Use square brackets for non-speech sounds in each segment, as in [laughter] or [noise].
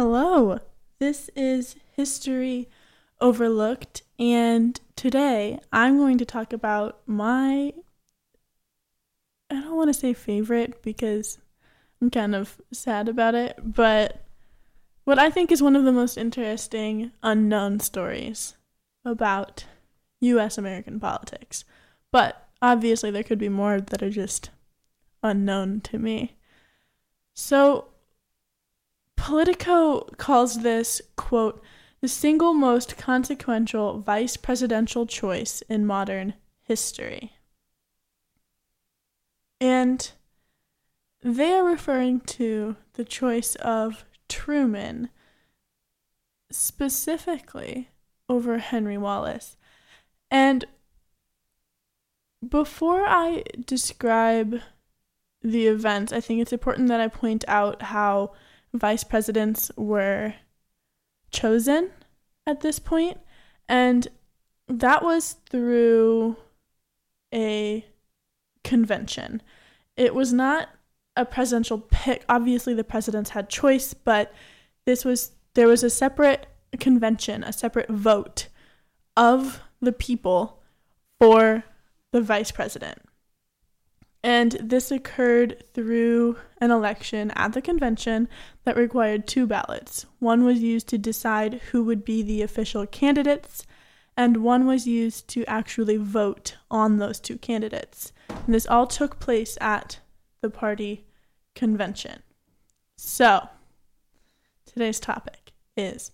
Hello, this is History Overlooked, and today I'm going to talk about my. I don't want to say favorite because I'm kind of sad about it, but what I think is one of the most interesting unknown stories about US American politics. But obviously, there could be more that are just unknown to me. So, Politico calls this, quote, the single most consequential vice presidential choice in modern history. And they are referring to the choice of Truman specifically over Henry Wallace. And before I describe the events, I think it's important that I point out how vice presidents were chosen at this point, and that was through a convention. It was not a presidential pick. Obviously, the presidents had choice, but this was there was a separate convention, a separate vote of the people for the vice president. And this occurred through an election at the convention that required two ballots. One was used to decide who would be the official candidates, and one was used to actually vote on those two candidates. And this all took place at the party convention. So, today's topic is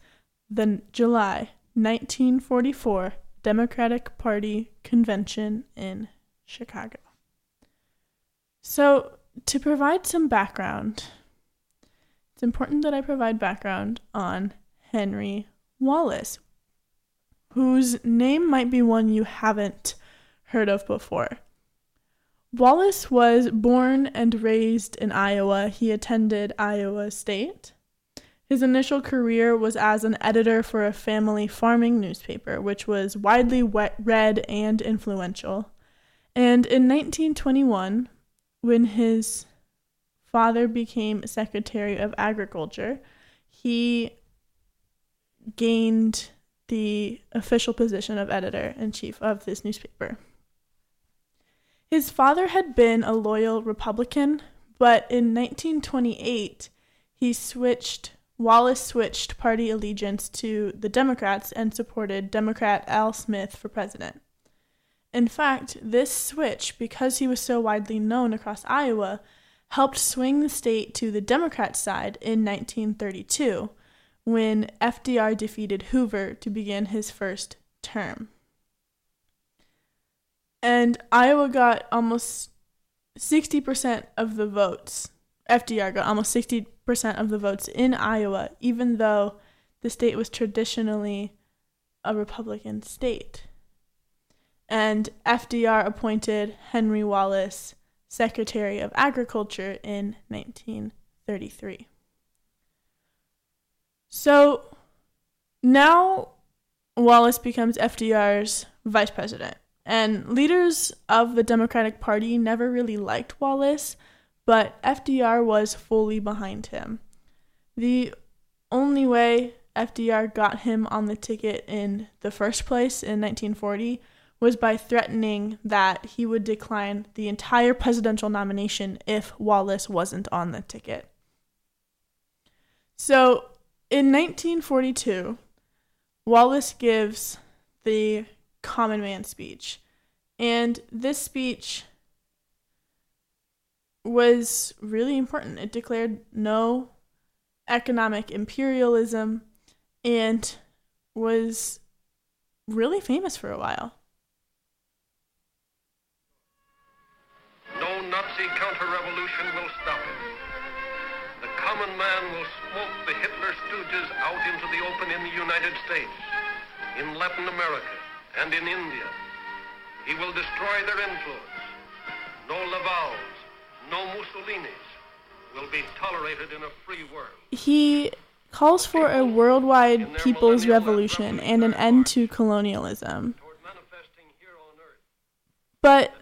the July 1944 Democratic Party convention in Chicago. So, to provide some background, it's important that I provide background on Henry Wallace, whose name might be one you haven't heard of before. Wallace was born and raised in Iowa. He attended Iowa State. His initial career was as an editor for a family farming newspaper, which was widely read and influential. And in 1921, when his father became Secretary of Agriculture, he gained the official position of editor in chief of this newspaper. His father had been a loyal Republican, but in 1928 he switched Wallace switched party allegiance to the Democrats and supported Democrat Al Smith for president. In fact, this switch, because he was so widely known across Iowa, helped swing the state to the Democrat side in 1932 when FDR defeated Hoover to begin his first term. And Iowa got almost 60% of the votes. FDR got almost 60% of the votes in Iowa, even though the state was traditionally a Republican state and FDR appointed Henry Wallace Secretary of Agriculture in 1933. So now Wallace becomes FDR's vice president. And leaders of the Democratic Party never really liked Wallace, but FDR was fully behind him. The only way FDR got him on the ticket in the first place in 1940 was by threatening that he would decline the entire presidential nomination if Wallace wasn't on the ticket. So, in 1942, Wallace gives the common man speech. And this speech was really important. It declared no economic imperialism and was really famous for a while. Nazi counter-revolution will stop it. The common man will smoke the Hitler stooges out into the open in the United States, in Latin America, and in India. He will destroy their influence. No Lavals, no Mussolinis will be tolerated in a free world. He calls for a worldwide people's revolution and an end to colonialism. But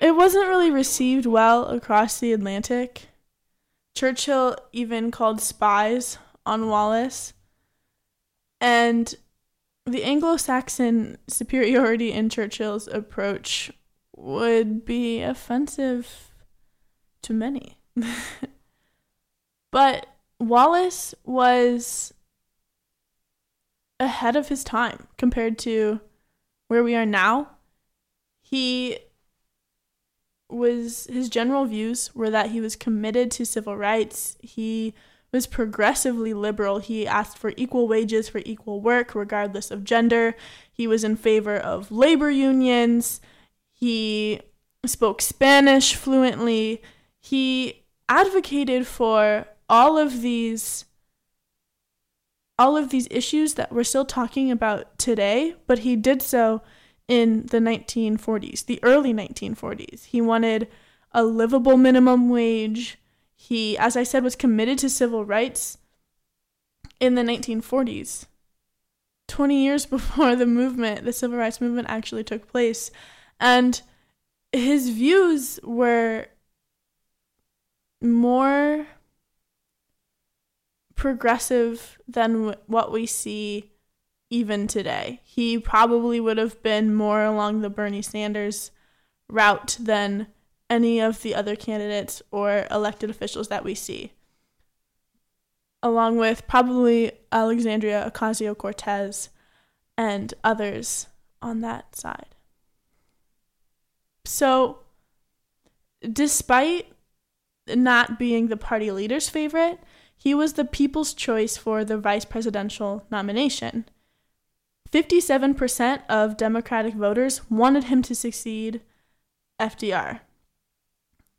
it wasn't really received well across the Atlantic. Churchill even called spies on Wallace. And the Anglo Saxon superiority in Churchill's approach would be offensive to many. [laughs] but Wallace was ahead of his time compared to where we are now. He was his general views were that he was committed to civil rights. He was progressively liberal. He asked for equal wages for equal work, regardless of gender. He was in favor of labor unions. He spoke Spanish fluently. He advocated for all of these all of these issues that we're still talking about today, but he did so in the 1940s, the early 1940s. He wanted a livable minimum wage. He, as I said, was committed to civil rights in the 1940s. 20 years [laughs] before the movement, the civil rights movement actually took place. And his views were more progressive than what we see even today. He probably would have been more along the Bernie Sanders route than any of the other candidates or elected officials that we see, along with probably Alexandria Ocasio Cortez and others on that side. So, despite not being the party leader's favorite, he was the people's choice for the vice presidential nomination. 57% of Democratic voters wanted him to succeed FDR.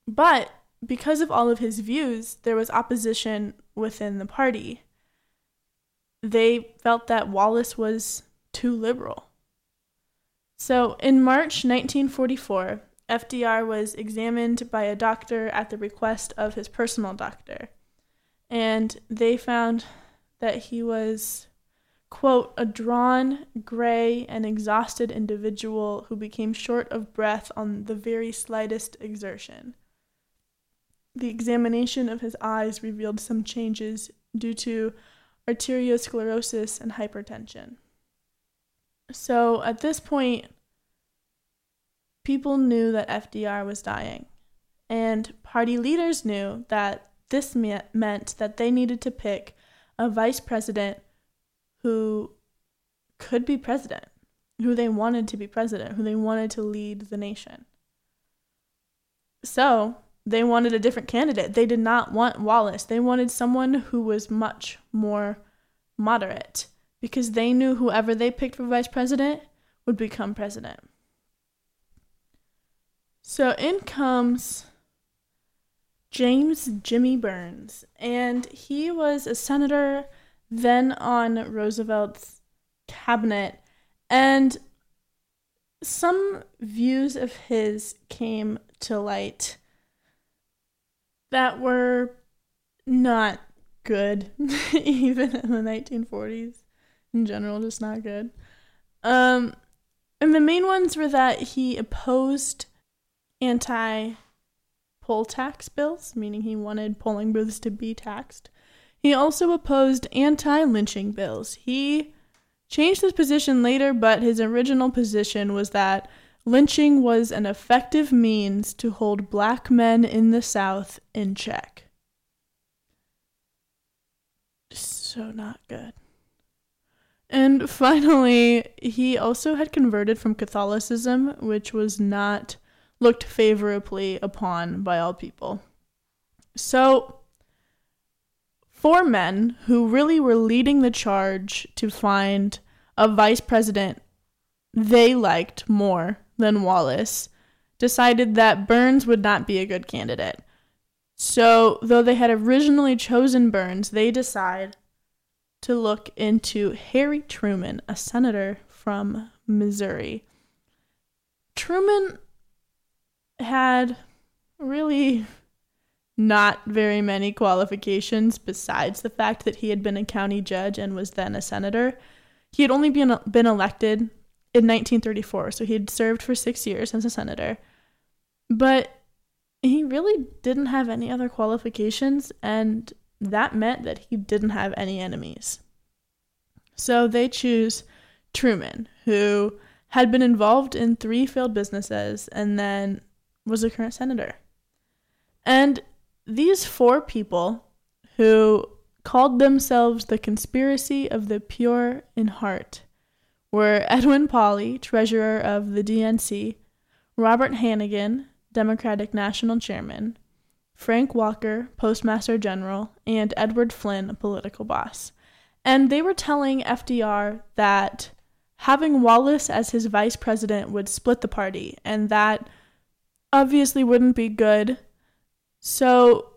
But because of all of his views, there was opposition within the party. They felt that Wallace was too liberal. So in March 1944, FDR was examined by a doctor at the request of his personal doctor. And they found that he was quote, a drawn, gray, and exhausted individual who became short of breath on the very slightest exertion. The examination of his eyes revealed some changes due to arteriosclerosis and hypertension. So at this point, people knew that FDR was dying, and party leaders knew that this meant that they needed to pick a vice president who could be president, who they wanted to be president, who they wanted to lead the nation. So they wanted a different candidate. They did not want Wallace. They wanted someone who was much more moderate because they knew whoever they picked for vice president would become president. So in comes James Jimmy Byrnes, and he was a senator then on Roosevelt's cabinet, and some views of his came to light that were not good, [laughs] even in the 1940s. In general, just not good. Um, and the main ones were that he opposed anti poll tax bills, meaning he wanted polling booths to be taxed. He also opposed anti lynching bills. He changed his position later, but his original position was that lynching was an effective means to hold black men in the South in check. So not good. And [laughs] finally, he also had converted from Catholicism, which was not looked favorably upon by all people. So, four men who really were leading the charge to find a vice president they liked more than Wallace decided that Byrnes would not be a good candidate. So, though they had originally chosen Byrnes, they decide to look into Harry Truman, a senator from Missouri. Truman had really not very many qualifications besides the fact that he had been a county judge and was then a senator. He had only been been elected in 1934, so he had served for 6 years as a senator. But he really didn't have any other qualifications and that meant that he didn't have any enemies. So they choose Truman, who had been involved in three failed businesses and then was a current senator. And these four people who called themselves the Conspiracy of the Pure in Heart were Edwin Pauley, treasurer of the DNC, Robert Hannegan, Democratic National Chairman, Frank Walker, Postmaster General, and Edward Flynn, a political boss. And they were telling FDR that having Wallace as his vice president would split the party, and that obviously wouldn't be good. So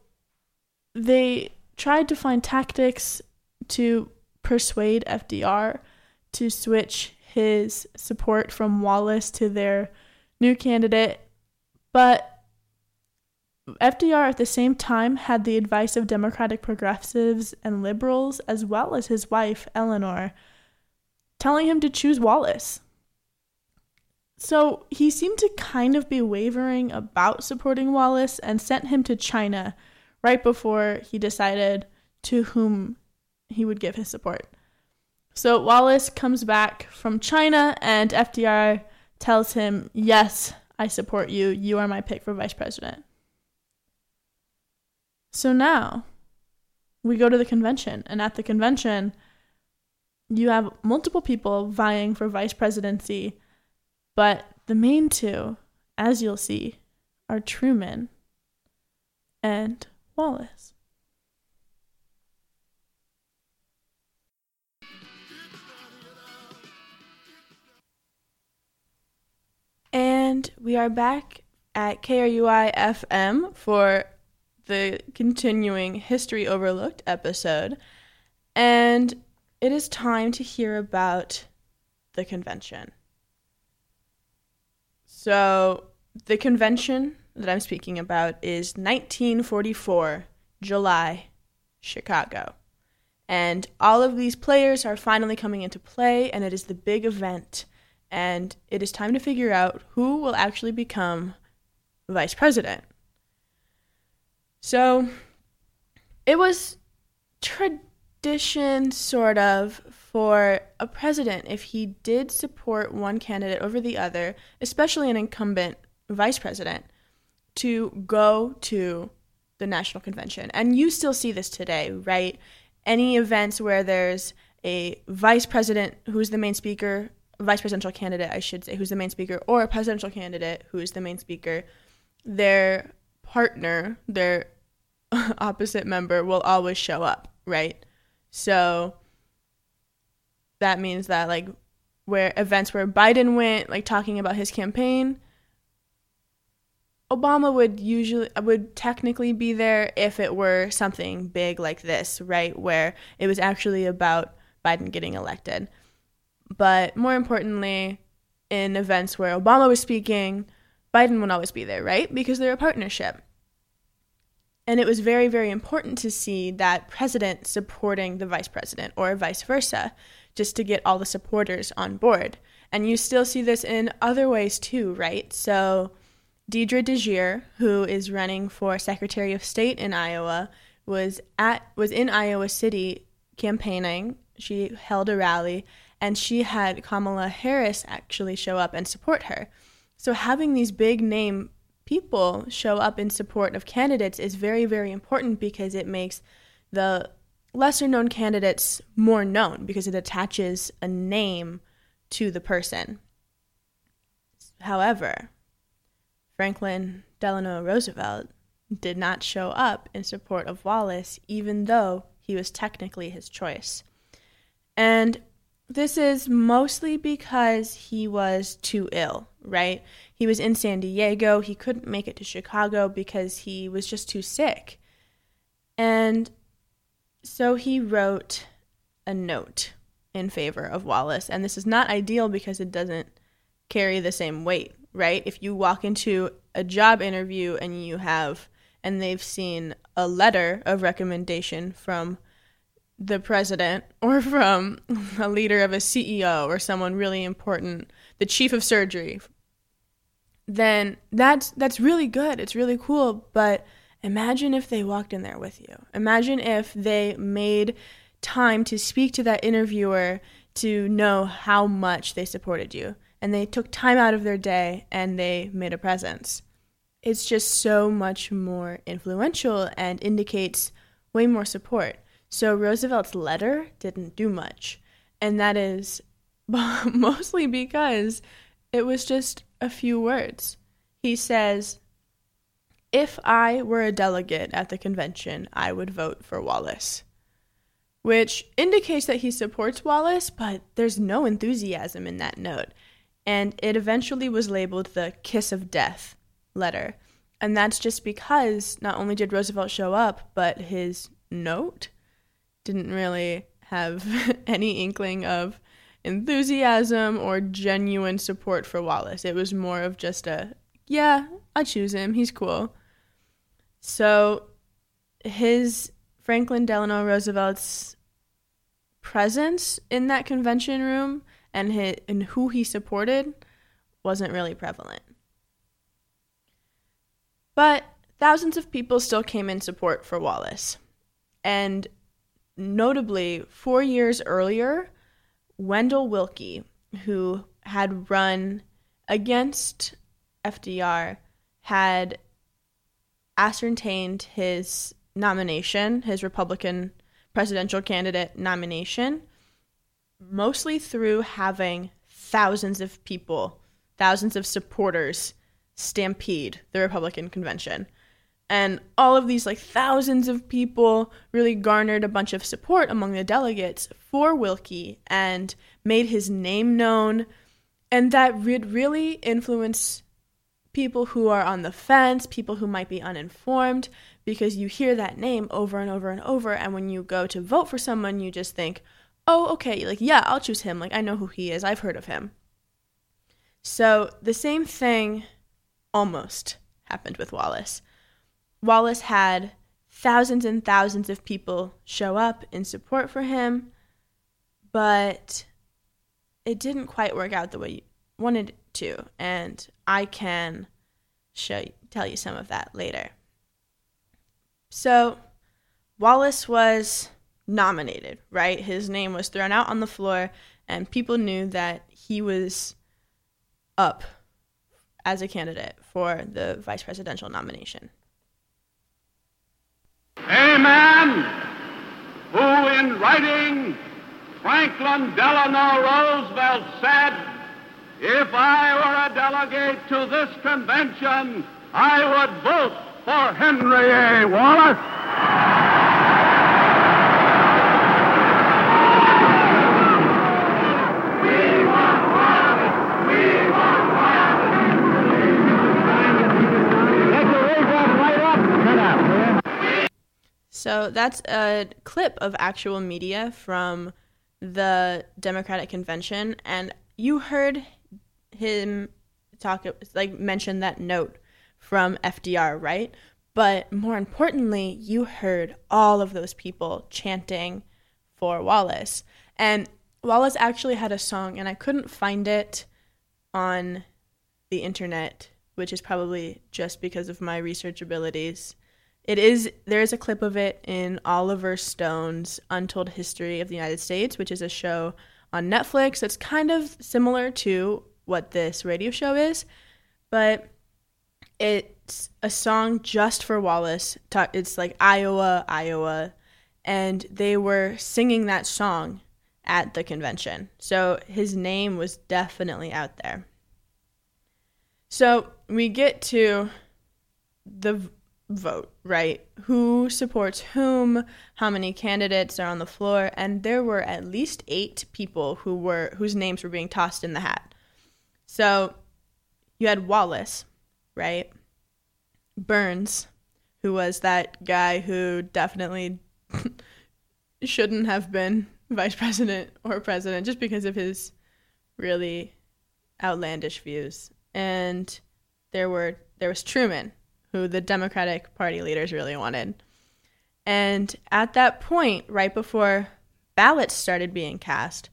they tried to find tactics to persuade FDR to switch his support from Wallace to their new candidate, but FDR at the same time had the advice of Democratic progressives and liberals, as well as his wife, Eleanor, telling him to choose Wallace. So he seemed to kind of be wavering about supporting Wallace and sent him to China right before he decided to whom he would give his support. So Wallace comes back from China, and FDR tells him, Yes, I support you. You are my pick for vice president. So now we go to the convention, and at the convention, you have multiple people vying for vice presidency, but the main two, as you'll see, are Truman and Wallace. And we are back at KRUI FM for the continuing History Overlooked episode. And it is time to hear about the convention. So, the convention that I'm speaking about is 1944, July, Chicago. And all of these players are finally coming into play, and it is the big event. And it is time to figure out who will actually become vice president. So it was tradition, sort of, for a president, if he did support one candidate over the other, especially an incumbent vice president, to go to the national convention. And you still see this today, right? Any events where there's a vice president who's the main speaker, vice presidential candidate, I should say, who's the main speaker, or a presidential candidate who is the main speaker, their partner, their [laughs] opposite member will always show up, right? So that means that like where events where Biden went, like talking about his campaign, Obama would usually would technically be there if it were something big like this, right? Where it was actually about Biden getting elected. But more importantly, in events where Obama was speaking, Biden would always be there, right? Because they're a partnership. And it was very, very important to see that president supporting the vice president or vice versa, just to get all the supporters on board. And you still see this in other ways too, right? So Deidre DeJear, who is running for Secretary of State in Iowa, was at was in Iowa City campaigning. She held a rally and she had Kamala Harris actually show up and support her. So having these big name people show up in support of candidates is very very important because it makes the lesser known candidates more known because it attaches a name to the person. However, Franklin Delano Roosevelt did not show up in support of Wallace, even though he was technically his choice. And this is mostly because he was too ill, right? He was in San Diego. He couldn't make it to Chicago because he was just too sick. And so he wrote a note in favor of Wallace. And this is not ideal because it doesn't carry the same weight right? If you walk into a job interview and you have, and they've seen a letter of recommendation from the president or from a leader of a CEO or someone really important, the chief of surgery, then that's that's really good. It's really cool, but imagine if they walked in there with you. Imagine if they made time to speak to that interviewer to know how much they supported you. And they took time out of their day and they made a presence. It's just so much more influential and indicates way more support. So Roosevelt's letter didn't do much. And that is [laughs] mostly because it was just a few words. He says, If I were a delegate at the convention, I would vote for Wallace which indicates that he supports Wallace, but there's no enthusiasm in that note. And it eventually was labeled the Kiss of Death letter. And that's just because not only did Roosevelt show up, but his note didn't really have [laughs] any inkling of enthusiasm or genuine support for Wallace. It was more of just a, yeah, I choose him. He's cool. So his Franklin Delano Roosevelt's presence in that convention room and his, and who he supported wasn't really prevalent. But thousands of people still came in support for Wallace. And notably, 4 years earlier, Wendell Willkie, who had run against FDR, had ascertained his nomination, his Republican presidential candidate nomination, mostly through having thousands of people, thousands of supporters stampede the Republican convention. And all of these, like thousands of people, really garnered a bunch of support among the delegates for Willkie and made his name known. And that would really influence people who are on the fence, people who might be uninformed, because you hear that name over and over and over. And when you go to vote for someone, you just think, oh, okay, like, yeah, I'll choose him. Like, I know who he is, I've heard of him. So the same thing almost happened with Wallace. Wallace had thousands and thousands of people show up in support for him, but it didn't quite work out the way you wanted it to. And I can show tell you some of that later. So Wallace was nominated, right? His name was thrown out on the floor, and people knew that he was up as a candidate for the vice presidential nomination. A man who, in writing, Franklin Delano Roosevelt said, If I were a delegate to this convention, I would vote for Henry A. Wallace. So that's a clip of actual media from the Democratic convention, and you heard him talk like mention that note from FDR, right? But more importantly, you heard all of those people chanting for Wallace. And Wallace actually had a song, and I couldn't find it on the internet, which is probably just because of my research abilities. It is there is a clip of it in Oliver Stone's Untold History of the United States, which is a show on Netflix that's kind of similar to what this radio show is, but it's a song just for Wallace. It's like Iowa, Iowa, and they were singing that song at the convention. So his name was definitely out there. So we get to the vote, right? Who supports whom? How many candidates are on the floor? And there were at least 8 people who were whose names were being tossed in the hat. So you had Wallace, right? Byrnes, who was that guy who definitely [laughs] shouldn't have been vice president or president just because of his really outlandish views. And there were there was Truman, who the Democratic Party leaders really wanted. And at that point, right before ballots started being cast,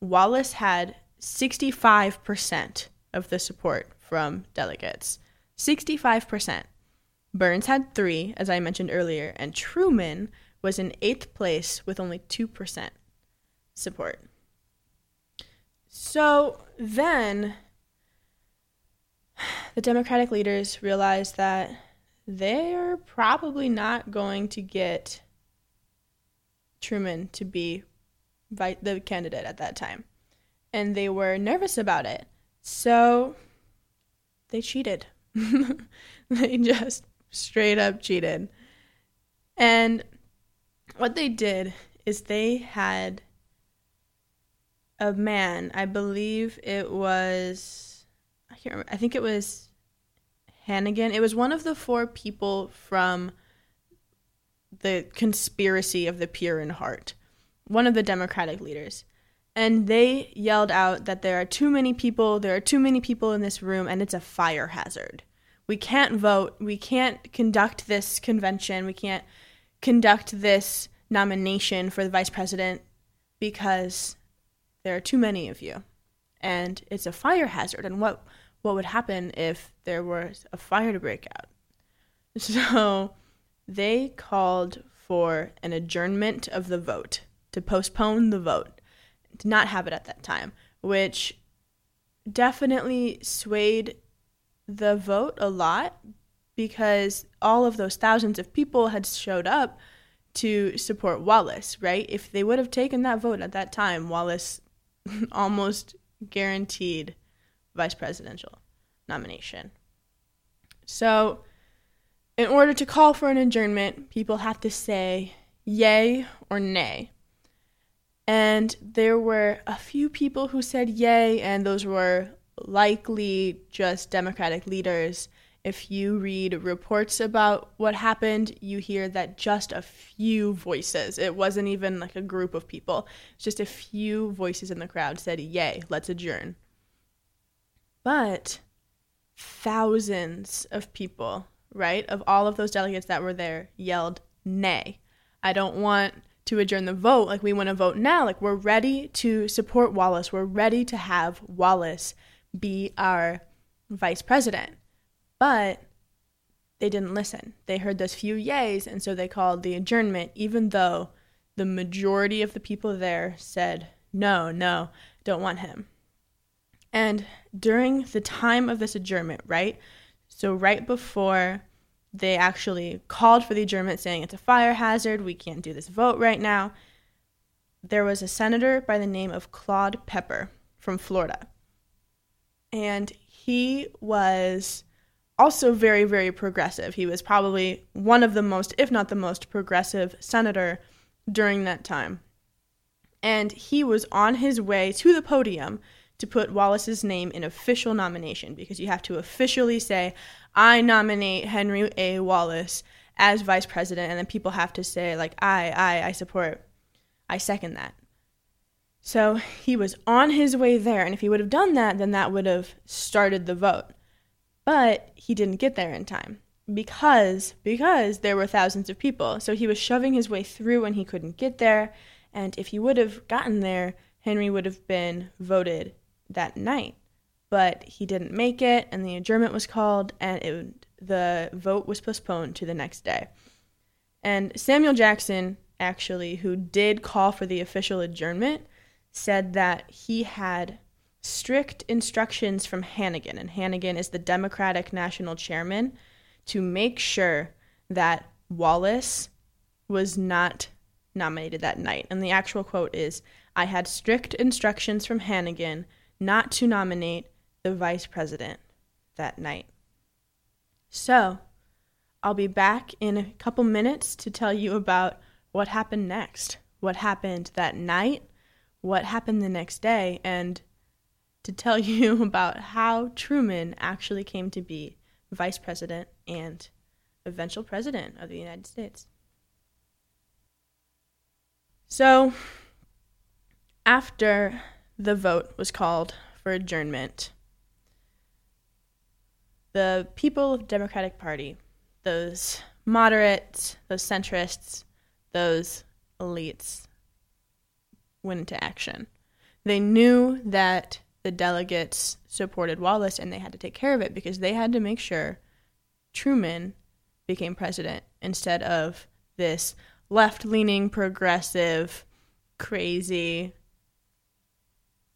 Wallace had 65% of the support from delegates. 65%. Byrnes had three, as I mentioned earlier, and Truman was in eighth place with only 2% support. So then the Democratic leaders realized that they're probably not going to get Truman to be the candidate at that time. And they were nervous about it. So they cheated. [laughs] they just straight up cheated. And what they did is they had a man, I believe it was I can't remember, I think it was Hannegan. It was one of the four people from the conspiracy of the pure in heart, one of the Democratic leaders. And they yelled out that there are too many people, there are too many people in this room, and it's a fire hazard. We can't vote. We can't conduct this convention. We can't conduct this nomination for the vice president because there are too many of you. And it's a fire hazard. And what, what would happen if there was a fire to break out? [laughs] So they called for an adjournment of the vote, to postpone the vote, to not have it at that time, which definitely swayed the vote a lot because all of those thousands of people had showed up to support Wallace, right? If they would have taken that vote at that time, Wallace [laughs] almost guaranteed vice presidential nomination. So in order to call for an adjournment, people have to say yay or nay. And there were a few people who said yay, and those were likely just Democratic leaders. If you read reports about what happened, you hear that just a few voices, it wasn't even like a group of people, just a few voices in the crowd said, Yay, let's adjourn. But thousands of people right, of all of those delegates that were there yelled nay. I don't want to adjourn the vote. Like, we want to vote now. Like, we're ready to support Wallace. We're ready to have Wallace be our vice president. But they didn't listen. They heard those few yays, and so they called the adjournment, even though the majority of the people there said, no, no, don't want him. And during the time of this adjournment, right, so, right before they actually called for the adjournment, saying it's a fire hazard, we can't do this vote right now, there was a senator by the name of Claude Pepper from Florida. And he was also very, very progressive. He was probably one of the most, if not the most, progressive senator during that time. And he was on his way to the podium to put Wallace's name in official nomination because you have to officially say, I nominate Henry A. Wallace as vice president, and then people have to say, like, I, I, I support, I second that. So he was on his way there, and if he would have done that, then that would have started the vote. But he didn't get there in time because because there were thousands of people. So he was shoving his way through and he couldn't get there. And if he would have gotten there, Henry would have been voted that night. But he didn't make it, and the adjournment was called, and it, the vote was postponed to the next day. And Samuel Jackson, actually, who did call for the official adjournment, said that he had strict instructions from Hannegan, and Hannegan is the Democratic National Chairman, to make sure that Wallace was not nominated that night. And the actual quote is I had strict instructions from Hannegan not to nominate the vice president that night. So, I'll be back in a couple minutes to tell you about what happened next, what happened that night, what happened the next day, and to tell [laughs] you about how Truman actually came to be vice president and eventual president of the United States. So, after the vote was called for adjournment. The people of Democratic Party, those moderates, those centrists, those elites, went into action. They knew that the delegates supported Wallace and they had to take care of it because they had to make sure Truman became president instead of this left leaning, progressive, crazy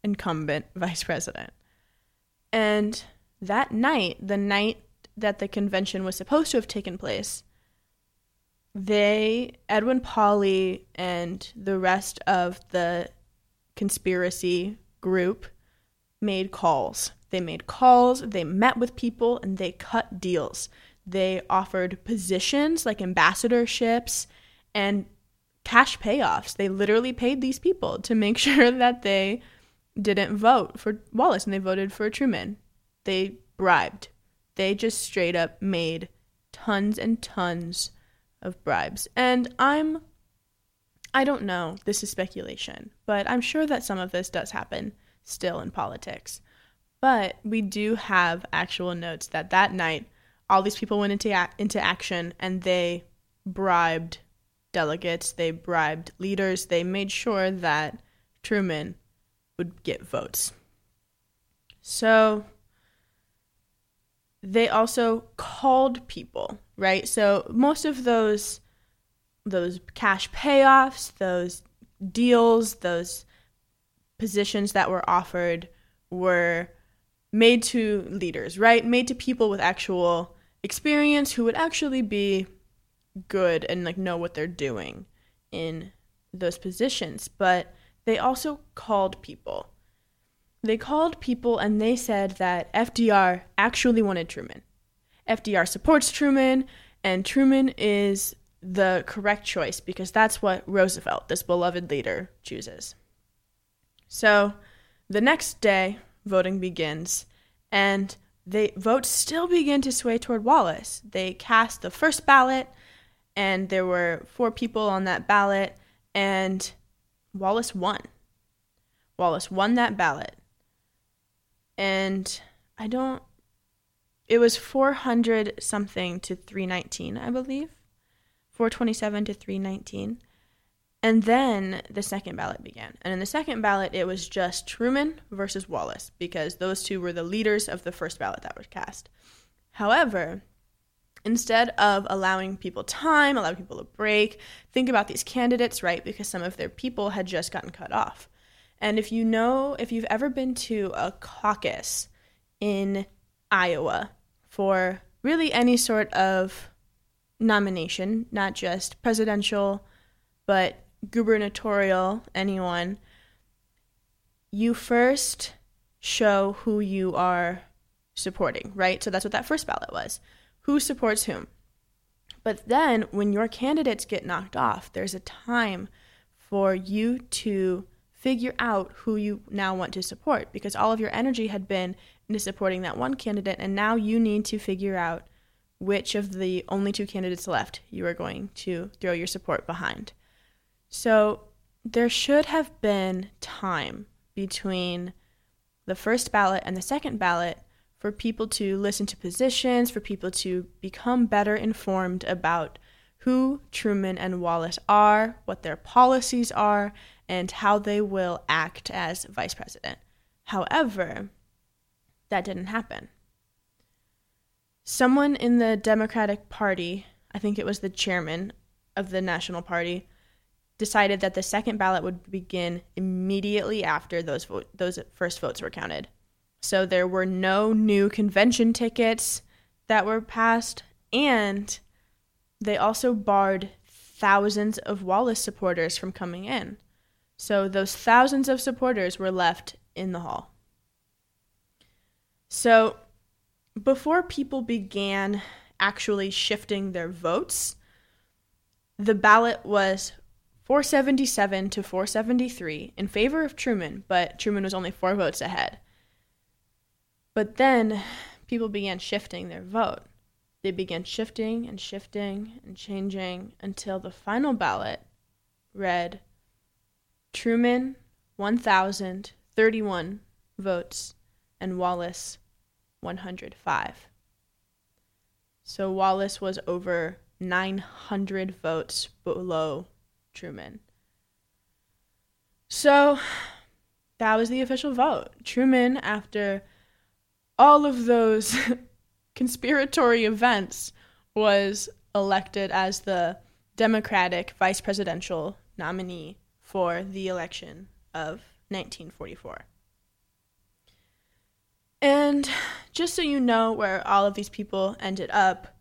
incumbent vice president. And that night, the night that the convention was supposed to have taken place, they, Edwin Pauley and the rest of the conspiracy group, made calls. They made calls, they met with people, and they cut deals. They offered positions like ambassadorships and cash payoffs. They literally paid these people to make [laughs] sure that they didn't vote for Wallace and they voted for Truman. They bribed. They just straight up made tons and tons of bribes. And I'm I don't know, this is speculation, but I'm sure that some of this does happen still in politics. But we do have actual notes that that night all these people went into into action and they bribed delegates, they bribed leaders, they made sure that Truman would get votes. So they also called people, right? So most of those those cash payoffs, those deals, those positions that were offered were made to leaders, right? Made to people with actual experience who would actually be good and like know what they're doing in those positions. But they also called people. They called people and they said that FDR actually wanted Truman. FDR supports Truman, and Truman is the correct choice because that's what Roosevelt, this beloved leader, chooses. So the next day, voting begins, and the votes still begin to sway toward Wallace. They cast the first ballot, and there were four people on that ballot, and Wallace won. Wallace won that ballot. And I don't it was 400 something to 319, I believe. 427 to 319. And then the second ballot began. And in the second ballot, it was just Truman versus Wallace because those two were the leaders of the first ballot that was cast. However, instead of allowing people time, allowing people a break, think about these candidates, right? Because some of their people had just gotten cut off. And if you know, if you've ever been to a caucus in Iowa for really any sort of nomination, not just presidential, but gubernatorial, anyone, you first show who you are supporting, right? So that's what that first ballot was who supports whom. But then when your candidates get knocked off, there's a time for you to figure out who you now want to support because all of your energy had been into supporting that one candidate, and now you need to figure out which of the only two candidates left you are going to throw your support behind. So there should have been time between the first ballot and the second ballot for people to listen to positions, for people to become better informed about who Truman and Wallace are, what their policies are, and how they will act as vice president. However, that didn't happen. Someone in the Democratic Party, I think it was the chairman of the National Party, decided that the second ballot would begin immediately after those vo- those first votes were counted. So there were no new convention tickets that were passed, and they also barred thousands of Wallace supporters from coming in. So those thousands of supporters were left in the hall. So before people began actually shifting their votes, the ballot was 477 to 473 in favor of Truman, but Truman was only four votes ahead. But then people began shifting their vote. They began shifting and shifting and changing until the final ballot read Truman 1,031 votes and Wallace 105. So Wallace was over 900 votes below Truman. So that was the official vote. Truman, after all of those [laughs] conspiratory events was elected as the Democratic vice presidential nominee for the election of 1944. And just so you know where all of these people ended up,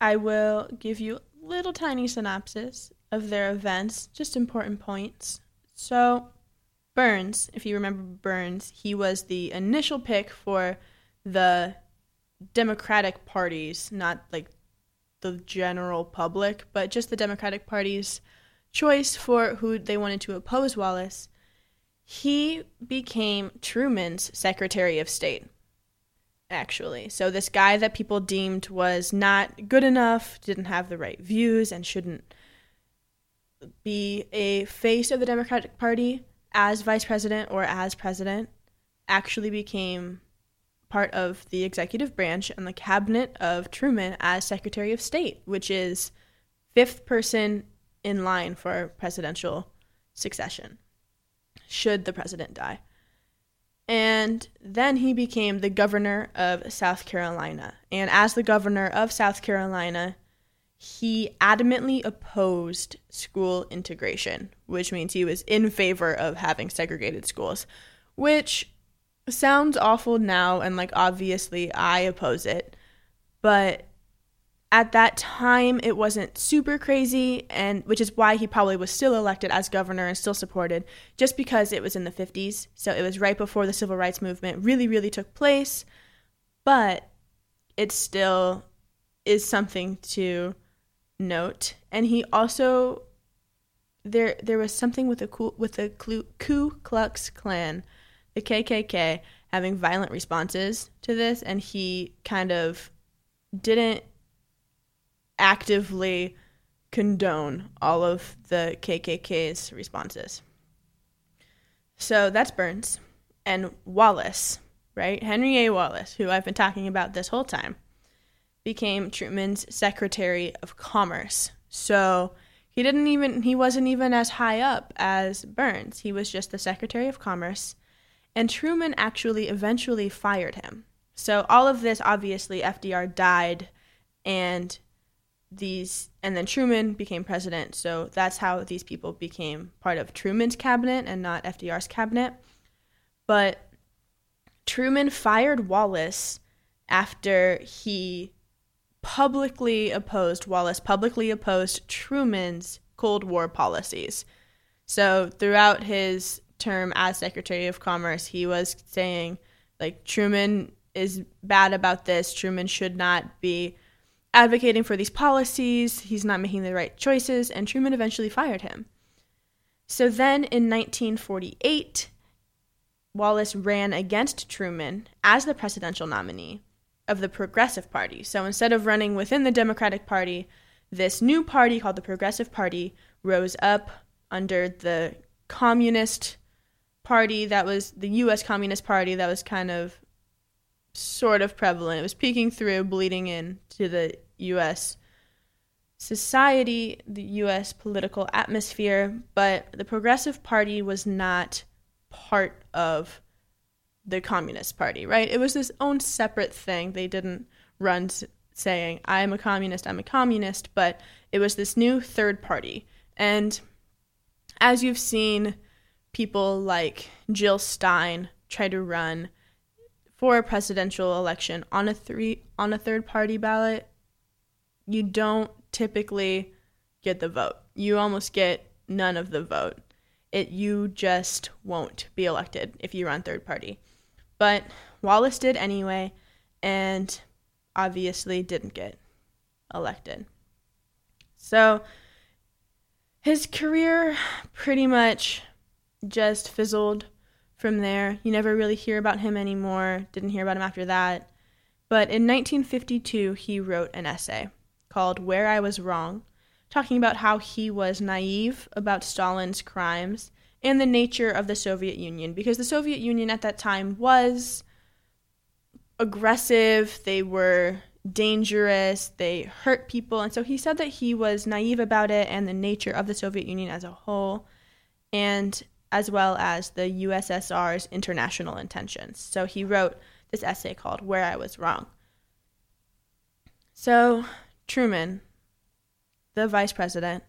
I will give you a little tiny synopsis of their events, just important points. So, Byrnes, if you remember Byrnes, he was the initial pick for the Democratic parties, not like the general public, but just the Democratic Party's choice for who they wanted to oppose Wallace. He became Truman's Secretary of State, actually. So, this guy that people deemed was not good enough, didn't have the right views, and shouldn't be a face of the Democratic Party as vice president or as president, actually became part of the executive branch and the cabinet of Truman as Secretary of State, which is fifth person in line for presidential succession, should the president die. And then he became the governor of South Carolina. And as the governor of South Carolina, he adamantly opposed school integration, which means he was in favor of having segregated schools, which sounds awful now. And like, obviously, I oppose it. But at that time, it wasn't super crazy, and which is why he probably was still elected as governor and still supported, just because it was in the 50s. So it was right before the civil rights movement really, really took place. But it still is something to note. And he also there there was something with the with the Ku Klux Klan, the KKK, having violent responses to this, and he kind of didn't actively condone all of the KKK's responses. So that's Byrnes and Wallace, right? Henry A. Wallace, who I've been talking about this whole time, became Truman's Secretary of Commerce. So he didn't even he wasn't even as high up as Byrnes. He was just the Secretary of Commerce. And Truman actually eventually fired him. So all of this obviously FDR died and these and then Truman became president. So that's how these people became part of Truman's cabinet and not FDR's cabinet. But Truman fired Wallace after he publicly opposed Wallace publicly opposed Truman's Cold War policies. So throughout his term as Secretary of Commerce, he was saying like Truman is bad about this. Truman should not be advocating for these policies. He's not making the right choices, and Truman eventually fired him. So then in 1948, Wallace ran against Truman as the presidential nominee of the Progressive Party. So instead of running within the Democratic Party, this new party called the Progressive Party rose up under the Communist Party that was the US Communist Party that was kind of sort of prevalent. It was peeking through, bleeding in to the US society, the US political atmosphere, but the Progressive Party was not part of the Communist Party, right? It was this own separate thing. They didn't run saying, I'm a communist, I'm a communist, but it was this new third party. And as you've seen people like Jill Stein try to run for a presidential election on a three on a third party ballot, you don't typically get the vote. You almost get none of the vote. It you just won't be elected if you run third party. But Wallace did anyway and obviously didn't get elected. So his career pretty much just fizzled from there. You never really hear about him anymore. Didn't hear about him after that. But in 1952, he wrote an essay called Where I Was Wrong, talking about how he was naive about Stalin's crimes and the nature of the Soviet Union, because the Soviet Union at that time was aggressive, they were dangerous, they hurt people, and so he said that he was naive about it and the nature of the Soviet Union as a whole, and as well as the USSR's international intentions. So he wrote this essay called Where I Was Wrong. So Truman, the vice president,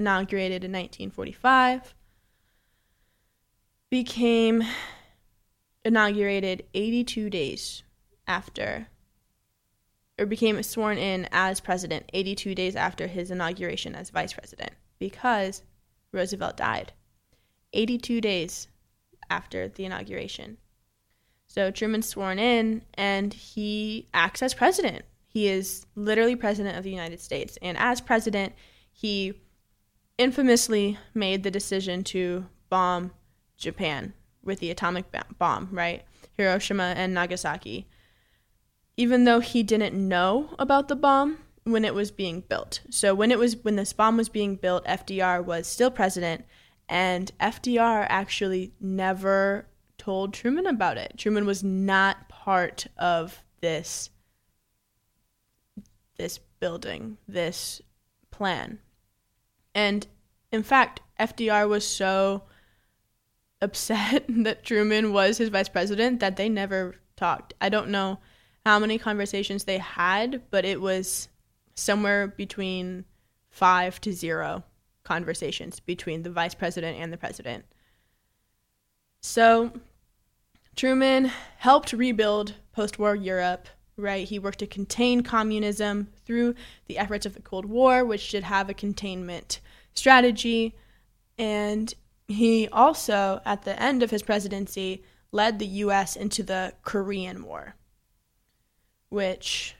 inaugurated in 1945, became inaugurated 82 days after, or became sworn in as president 82 days after his inauguration as vice president because Roosevelt died 82 days after the inauguration. So Truman's sworn in and he acts as president. He is literally president of the United States. And as president, he infamously made the decision to bomb Japan with the atomic bomb, right? Hiroshima and Nagasaki. Even though he didn't know about the bomb when it was being built. So when it was when this bomb was being built, FDR was still president and FDR actually never told Truman about it. Truman was not part of this this building, this plan. And in fact, FDR was so upset [laughs] that Truman was his vice president that they never talked. I don't know how many conversations they had, but it was somewhere between five to zero conversations between the vice president and the president. So Truman helped rebuild post war Europe, right? He worked to contain communism through the efforts of the Cold War, which did have a containment strategy. And he also, at the end of his presidency, led the U.S. into the Korean War, which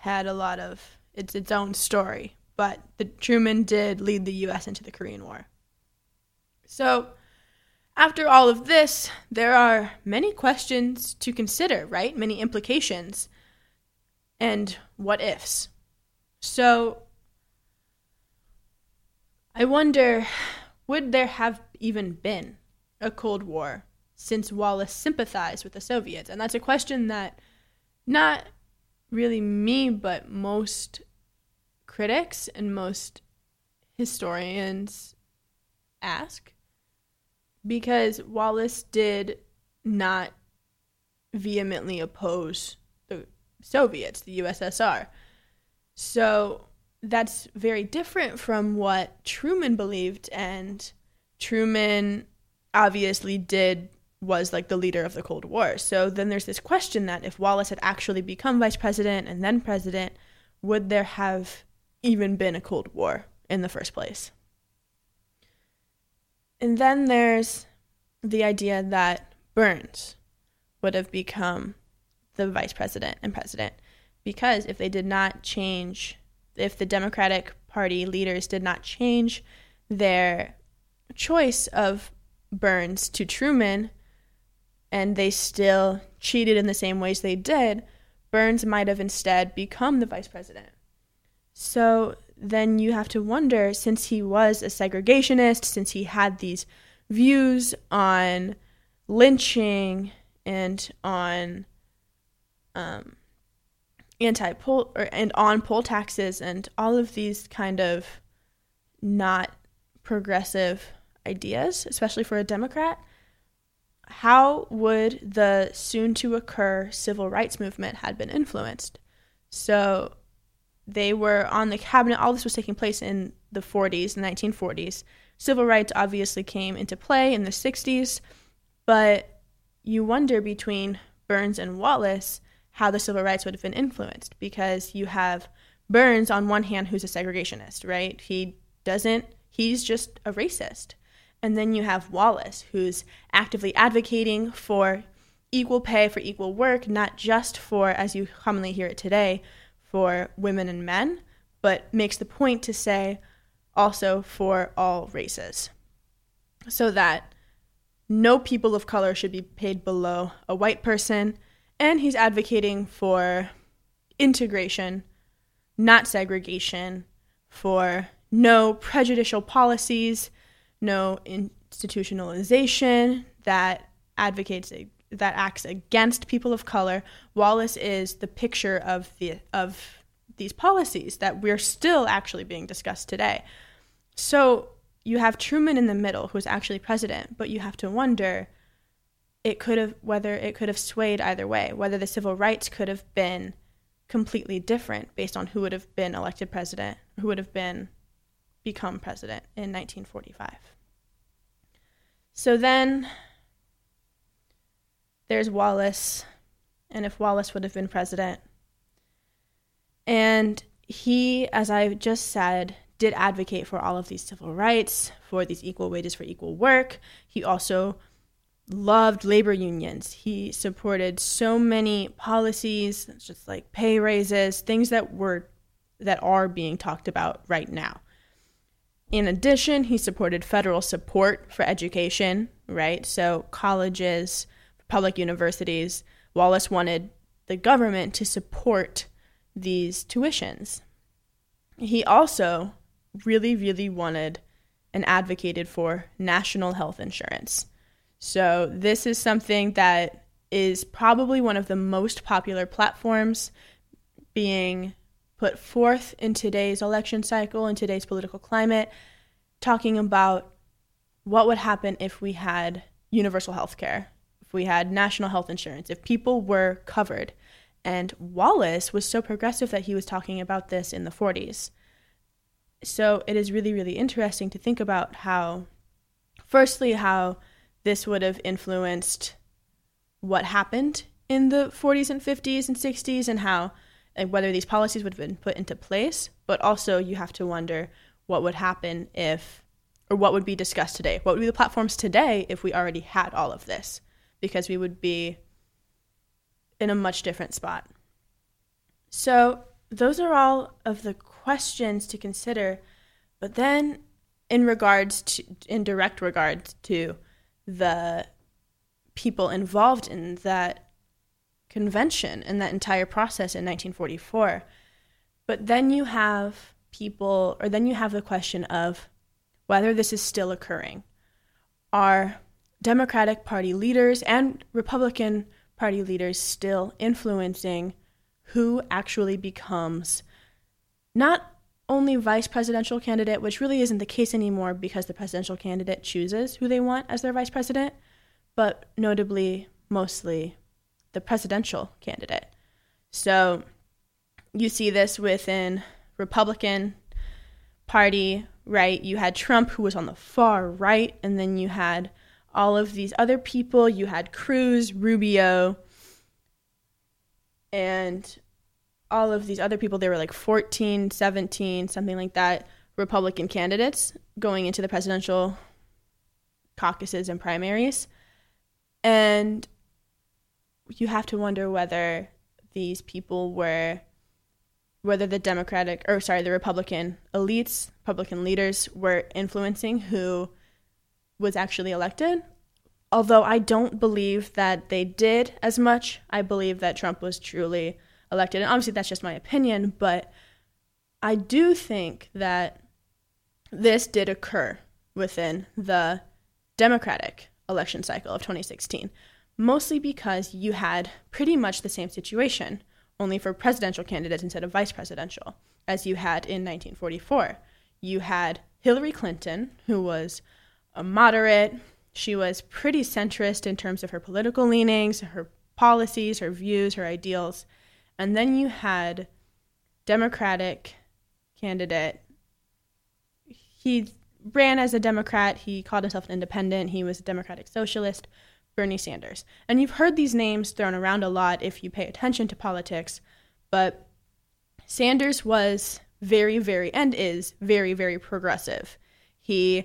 had a lot of it's its own story. But the Truman did lead the U.S. into the Korean War. So, after all of this, there are many questions to consider, right? Many implications and what ifs. So, I wonder would there have even been a Cold War since Wallace sympathized with the Soviets? And that's a question that not really me, but most critics and most historians ask. Because Wallace did not vehemently oppose Soviets, the USSR. So that's very different from what Truman believed and Truman obviously did was like the leader of the Cold War. So then there's this question that if Wallace had actually become vice president and then president, would there have even been a Cold War in the first place? And then there's the idea that Byrnes would have become the vice president and president because if they did not change if the Democratic Party leaders did not change their choice of Byrnes to Truman and they still cheated in the same ways they did, Byrnes might have instead become the vice president. So then you have to wonder since he was a segregationist, since he had these views on lynching and on um, anti poll or and on poll taxes and all of these kind of not progressive ideas, especially for a Democrat, how would the soon to occur civil rights movement had been influenced? So they were on the cabinet, all this was taking place in the 40s, the 1940s. Civil rights obviously came into play in the 60s, but you wonder between Byrnes and Wallace how the civil rights would have been influenced because you have Byrnes on one hand who's a segregationist, right? He doesn't he's just a racist. And then you have Wallace who's actively advocating for equal pay for equal work, not just for as you commonly hear it today, for women and men, but makes the point to say also for all races. So that no people of color should be paid below a white person and he's advocating for integration, not segregation, for no prejudicial policies, no institutionalization that advocates that acts against people of color. Wallace is the picture of the of these policies that we're still actually being discussed today. So you have Truman in the middle, who's actually president, but you have to wonder it could have whether it could have swayed either way, whether the civil rights could have been completely different based on who would have been elected president, who would have been become president in 1945. So then there's Wallace, and if Wallace would have been president. And he, as I just said, did advocate for all of these civil rights, for these equal wages for equal work. He also loved labor unions. He supported so many policies, just like pay raises, things that were that are being talked about right now. In addition, he supported federal support for education, right? So colleges, public universities, Wallace wanted the government to support these tuitions. He also really, really wanted and advocated for national health insurance. So, this is something that is probably one of the most popular platforms being put forth in today's election cycle, in today's political climate, talking about what would happen if we had universal health care, if we had national health insurance, if people were covered. And Wallace was so progressive that he was talking about this in the 40s. So it is really, really interesting to think about how, firstly, how this would have influenced what happened in the 40s and 50s and 60s and how and whether these policies would have been put into place but also you have to wonder what would happen if or what would be discussed today what would be the platforms today if we already had all of this because we would be in a much different spot. So, those are all of the questions to consider. But then, in regards to, in direct regards to the people involved in that convention and that entire process in 1944, but then you have people, or then you have the question of whether this is still occurring. Are Democratic Party leaders and Republican Party leaders still influencing who actually becomes not only vice presidential candidate, which really isn't the case anymore because the presidential candidate chooses who they want as their vice president, but notably, mostly the presidential candidate. So you see this within Republican Party, right? You had Trump, who was on the far right, and then you had all of these other people. You had Cruz, Rubio, and all of these other people. They were like 14, 17, something like that, Republican candidates going into the presidential caucuses and primaries. And you have to wonder whether these people were whether the democratic or sorry the republican elites republican leaders were influencing who was actually elected. Although I don't believe that they did as much, I believe that Trump was truly elected. And obviously, that's just my opinion, but I do think that this did occur within the Democratic election cycle of 2016, mostly because you had pretty much the same situation, only for presidential candidates instead of vice presidential, as you had in 1944. You had Hillary Clinton, who was a moderate. She was pretty centrist in terms of her political leanings, her policies, her views, her ideals. And then you had Democratic candidate. He ran as a Democrat. He called himself an independent. He was a Democratic Socialist, Bernie Sanders. And you've heard these names thrown around a lot if you pay attention to politics. But Sanders was very, very, and is very, very progressive. He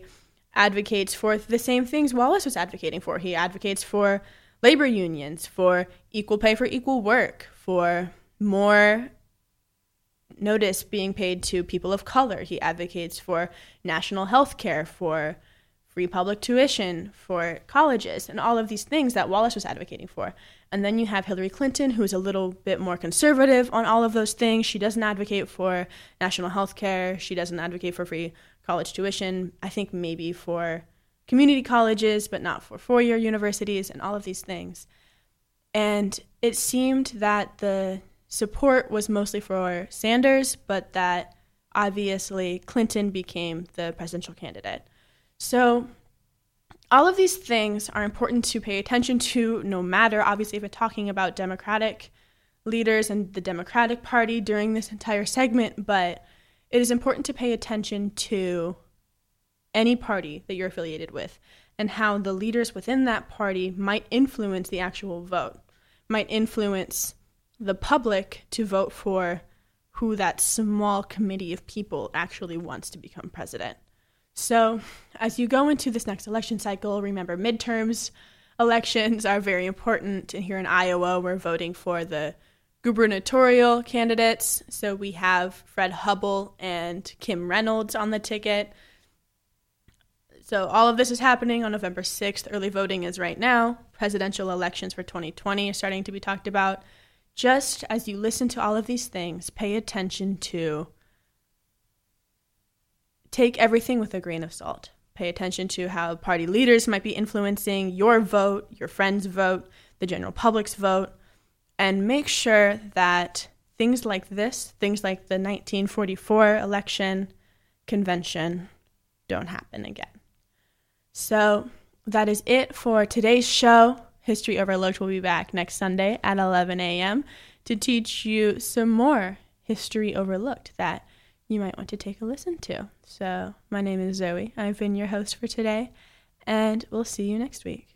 advocates for the same things Wallace was advocating for. He advocates for labor unions, for equal pay for equal work, for more notice being paid to people of color. He advocates for national health care, for free public tuition for colleges, and all of these things that Wallace was advocating for. And then you have Hillary Clinton, who's a little bit more conservative on all of those things. She doesn't advocate for national health care, she doesn't advocate for free college tuition. I think maybe for community colleges, but not for four year universities and all of these things. And it seemed that the support was mostly for Sanders, but that obviously Clinton became the presidential candidate. So, all of these things are important to pay attention to, no matter, obviously, if we're talking about Democratic leaders and the Democratic Party during this entire segment, but it is important to pay attention to any party that you're affiliated with and how the leaders within that party might influence the actual vote, might influence the public to vote for who that small committee of people actually wants to become president. So, as you go into this next election cycle, remember midterms elections are very important. And here in Iowa, we're voting for the gubernatorial candidates. So we have Fred Hubbell and Kim Reynolds on the ticket. So all of this is happening on November 6th. Early voting is right now. Presidential elections for 2020 are starting to be talked about. Just as you listen to all of these things, pay attention to take everything with a grain of salt. Pay attention to how party leaders might be influencing your vote, your friend's vote, the general public's vote, and make sure that things like this, things like the 1944 election convention, don't happen again. So that is it for today's show. History Overlooked will be back next Sunday at 11 a.m. to teach you some more History Overlooked that you might want to take a listen to. So, my name is Zoe. I've been your host for today, and we'll see you next week.